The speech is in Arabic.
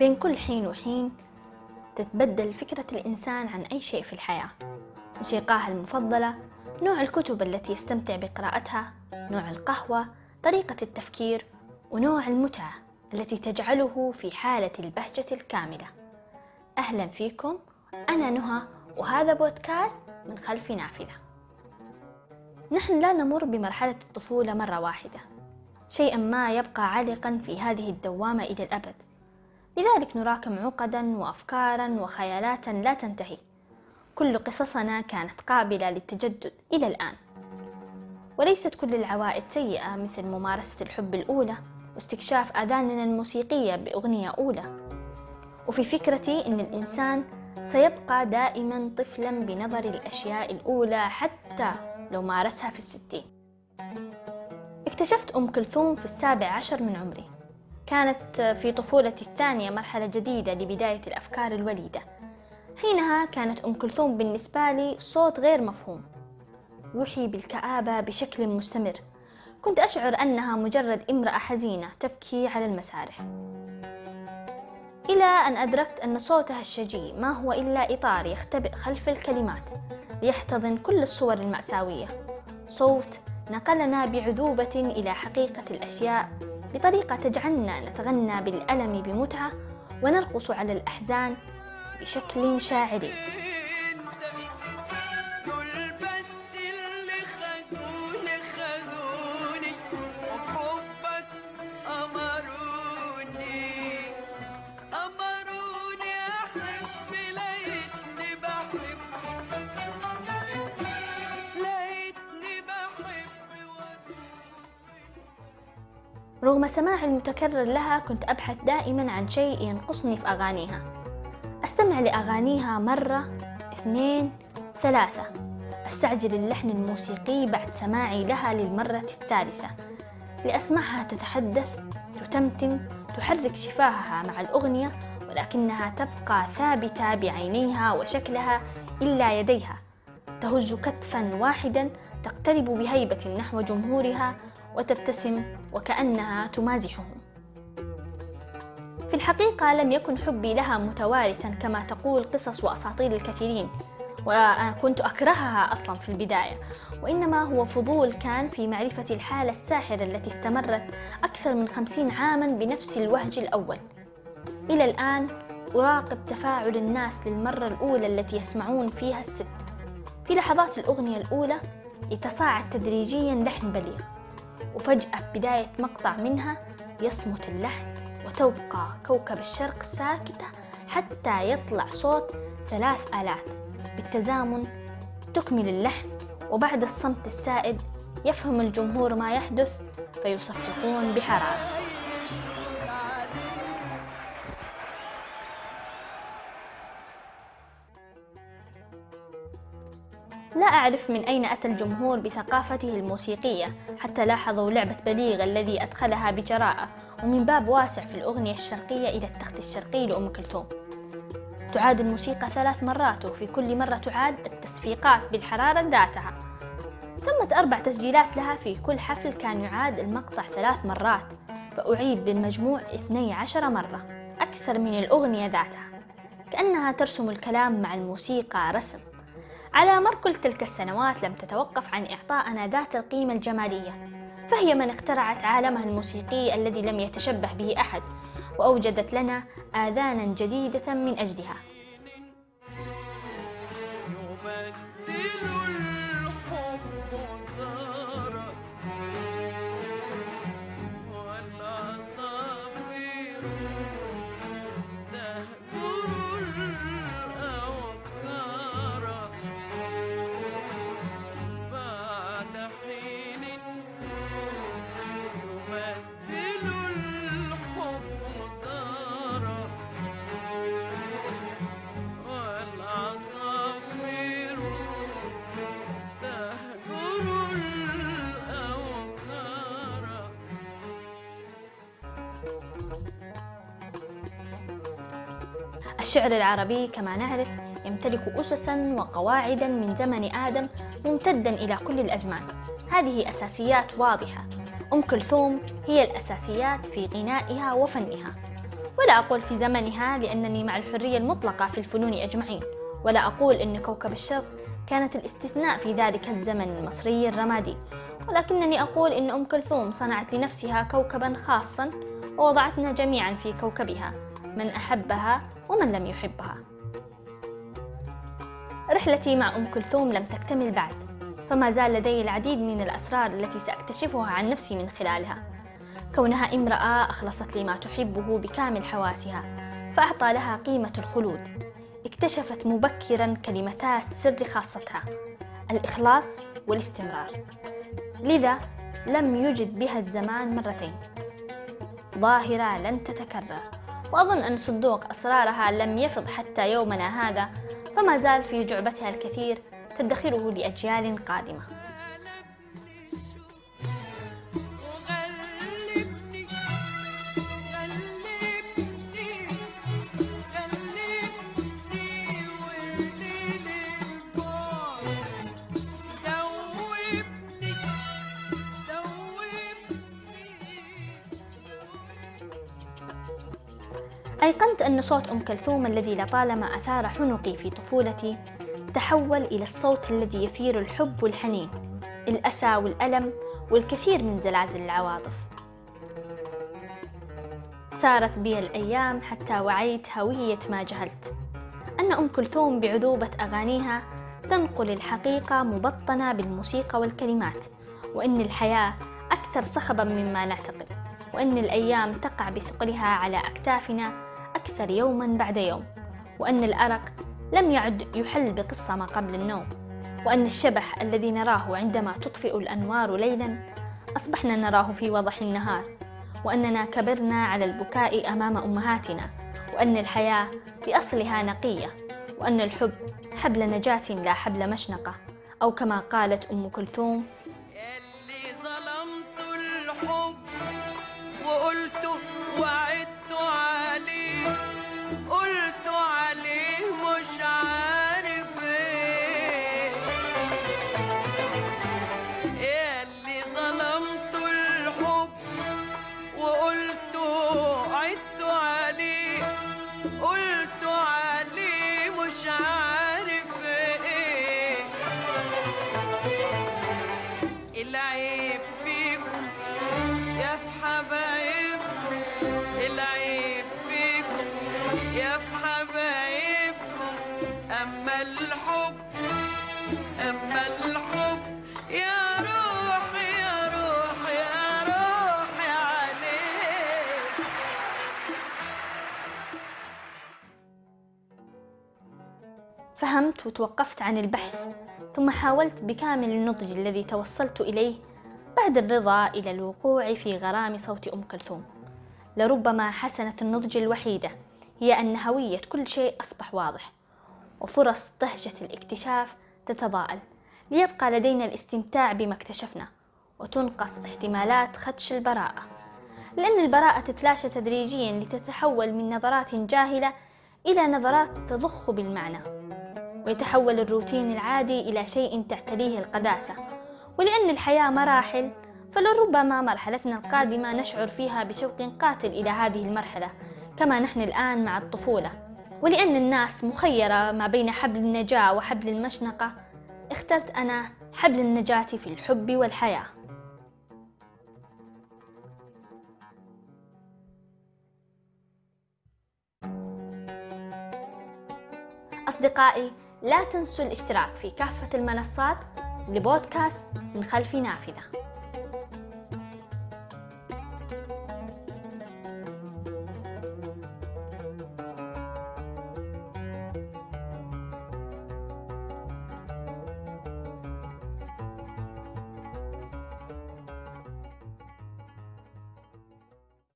بين كل حين وحين تتبدل فكرة الإنسان عن أي شيء في الحياة. موسيقاها المفضلة نوع الكتب التي يستمتع بقراءتها نوع القهوة طريقة التفكير ونوع المتعة التي تجعله في حالة البهجة الكاملة. أهلا فيكم أنا نهى وهذا بودكاست من خلف نافذة. نحن لا نمر بمرحلة الطفولة مرة واحدة. شيئا ما يبقى عالقا في هذه الدوامة إلى الأبد. لذلك نراكم عقدا وأفكارا وخيالات لا تنتهي. كل قصصنا كانت قابلة للتجدد إلى الآن. وليست كل العوائد سيئة مثل ممارسة الحب الأولى واستكشاف آذاننا الموسيقية بأغنية أولى. وفي فكرتي أن الإنسان سيبقى دائما طفلا بنظر الأشياء الأولى حتى لو مارسها في الستين. اكتشفت أم كلثوم في السابع عشر من عمري. كانت في طفولتي الثانية مرحلة جديدة لبداية الأفكار الوليدة. حينها كانت أم كلثوم بالنسبة لي صوت غير مفهوم. يوحي بالكآبة بشكل مستمر. كنت أشعر أنها مجرد امرأة حزينة تبكي على المسارح. إلى أن أدركت أن صوتها الشجي ما هو إلا إطار يختبئ خلف الكلمات ليحتضن كل الصور المأساوية. صوت نقلنا بعذوبة إلى حقيقة الأشياء بطريقة تجعلنا نتغنى بالألم بمتعة ونرقص على الأحزان بشكل شاعري. رغم سماعي المتكرر لها كنت أبحث دائما عن شيء ينقصني في أغانيها. أستمع لأغانيها مرة اثنين ثلاثة. أستعجل اللحن الموسيقي بعد سماعي لها للمرة الثالثة. لأسمعها تتحدث تتمتم تحرك شفاهها مع الأغنية ولكنها تبقى ثابتة بعينيها وشكلها إلا يديها. تهز كتفا واحدا تقترب بهيبة نحو جمهورها وتبتسم وكأنها تمازحهم في الحقيقة لم يكن حبي لها متوارثا كما تقول قصص وأساطير الكثيرين وكنت أكرهها أصلا في البداية وإنما هو فضول كان في معرفة الحالة الساحرة التي استمرت أكثر من خمسين عاما بنفس الوهج الأول. إلى الآن أراقب تفاعل الناس للمرة الأولى التي يسمعون فيها الست في لحظات الأغنية الأولى يتصاعد تدريجيا لحن بليغ. وفجأة بداية مقطع منها يصمت اللحن وتبقى كوكب الشرق ساكتة حتى يطلع صوت ثلاث آلات بالتزامن تكمل اللحن وبعد الصمت السائد يفهم الجمهور ما يحدث فيصفقون بحرارة. لا أعرف من أين أتى الجمهور بثقافته الموسيقية حتى لاحظوا لعبة بليغ الذي أدخلها بجراءة ومن باب واسع في الأغنية الشرقية إلى التخت الشرقي لأم كلثوم. تعاد الموسيقى ثلاث مرات وفي كل مرة تعاد التصفيقات بالحرارة ذاتها. ثمة أربع تسجيلات لها في كل حفل كان يعاد المقطع ثلاث مرات فأعيد بالمجموع 12 مرة أكثر من الأغنية ذاتها. كأنها ترسم الكلام مع الموسيقى رسم. على مر كل تلك السنوات لم تتوقف عن إعطائنا ذات القيمة الجمالية فهي من اخترعت عالمها الموسيقي الذي لم يتشبه به أحد وأوجدت لنا آذانا جديدة من أجلها. الشعر العربي كما نعرف يمتلك أسسا وقواعدا من زمن آدم ممتدا إلى كل الأزمان. هذه أساسيات واضحة. أم كلثوم هي الأساسيات في غنائها وفنها. ولا أقول في زمنها لأنني مع الحرية المطلقة في الفنون أجمعين. ولا أقول أن كوكب الشرق كانت الاستثناء في ذلك الزمن المصري الرمادي. ولكنني أقول إن أم كلثوم صنعت لنفسها كوكبا خاصا ووضعتنا جميعا في كوكبها. من أحبها ومن لم يحبها. رحلتي مع أم كلثوم لم تكتمل بعد فما زال لدي العديد من الأسرار التي سأكتشفها عن نفسي من خلالها. كونها امرأة أخلصت لما تحبه بكامل حواسها فأعطى لها قيمة الخلود. اكتشفت مبكرا كلمتا السر خاصتها الإخلاص والاستمرار. لذا لم يجد بها الزمان مرتين. ظاهرة لن تتكرر. وأظن أن صندوق أسرارها لم يفض حتى يومنا هذا فما زال في جعبتها الكثير تدخره لأجيال قادمة. أيقنت أن صوت أم كلثوم الذي لطالما أثار حنقي في طفولتي تحول إلى الصوت الذي يثير الحب والحنين الأسى والألم والكثير من زلازل العواطف. سارت بي الأيام حتى وعيت هوية ما جهلت. أن أم كلثوم بعذوبة أغانيها تنقل الحقيقة مبطنة بالموسيقى والكلمات وأن الحياة أكثر صخبا مما نعتقد وأن الأيام تقع بثقلها على أكتافنا أكثر يوما بعد يوم وأن الأرق لم يعد يحل بقصة ما قبل النوم وأن الشبح الذي نراه عندما تطفئ الأنوار ليلا أصبحنا نراه في وضح النهار وأننا كبرنا على البكاء أمام أمهاتنا وأن الحياة بأصلها نقية وأن الحب حبل نجاة لا حبل مشنقة أو كما قالت أم كلثوم فهمت وتوقفت عن البحث ثم حاولت بكامل النضج الذي توصلت إليه بعد الرضا إلى الوقوع في غرام صوت أم كلثوم. لربما حسنة النضج الوحيدة هي أن هوية كل شيء أصبح واضح وفرص دهشة الاكتشاف تتضاءل ليبقى لدينا الاستمتاع بما اكتشفنا وتنقص احتمالات خدش البراءة. لأن البراءة تتلاشى تدريجيا لتتحول من نظرات جاهلة إلى نظرات تضخ بالمعنى. ويتحول الروتين العادي إلى شيء تعتليه القداسة. ولأن الحياة مراحل فلربما مرحلتنا القادمة نشعر فيها بشوق قاتل إلى هذه المرحلة كما نحن الآن مع الطفولة. ولأن الناس مخيرة ما بين حبل النجاة وحبل المشنقة اخترت أنا حبل النجاة في الحب والحياة. أصدقائي لا تنسوا الاشتراك في كافة المنصات لبودكاست من خلف نافذة.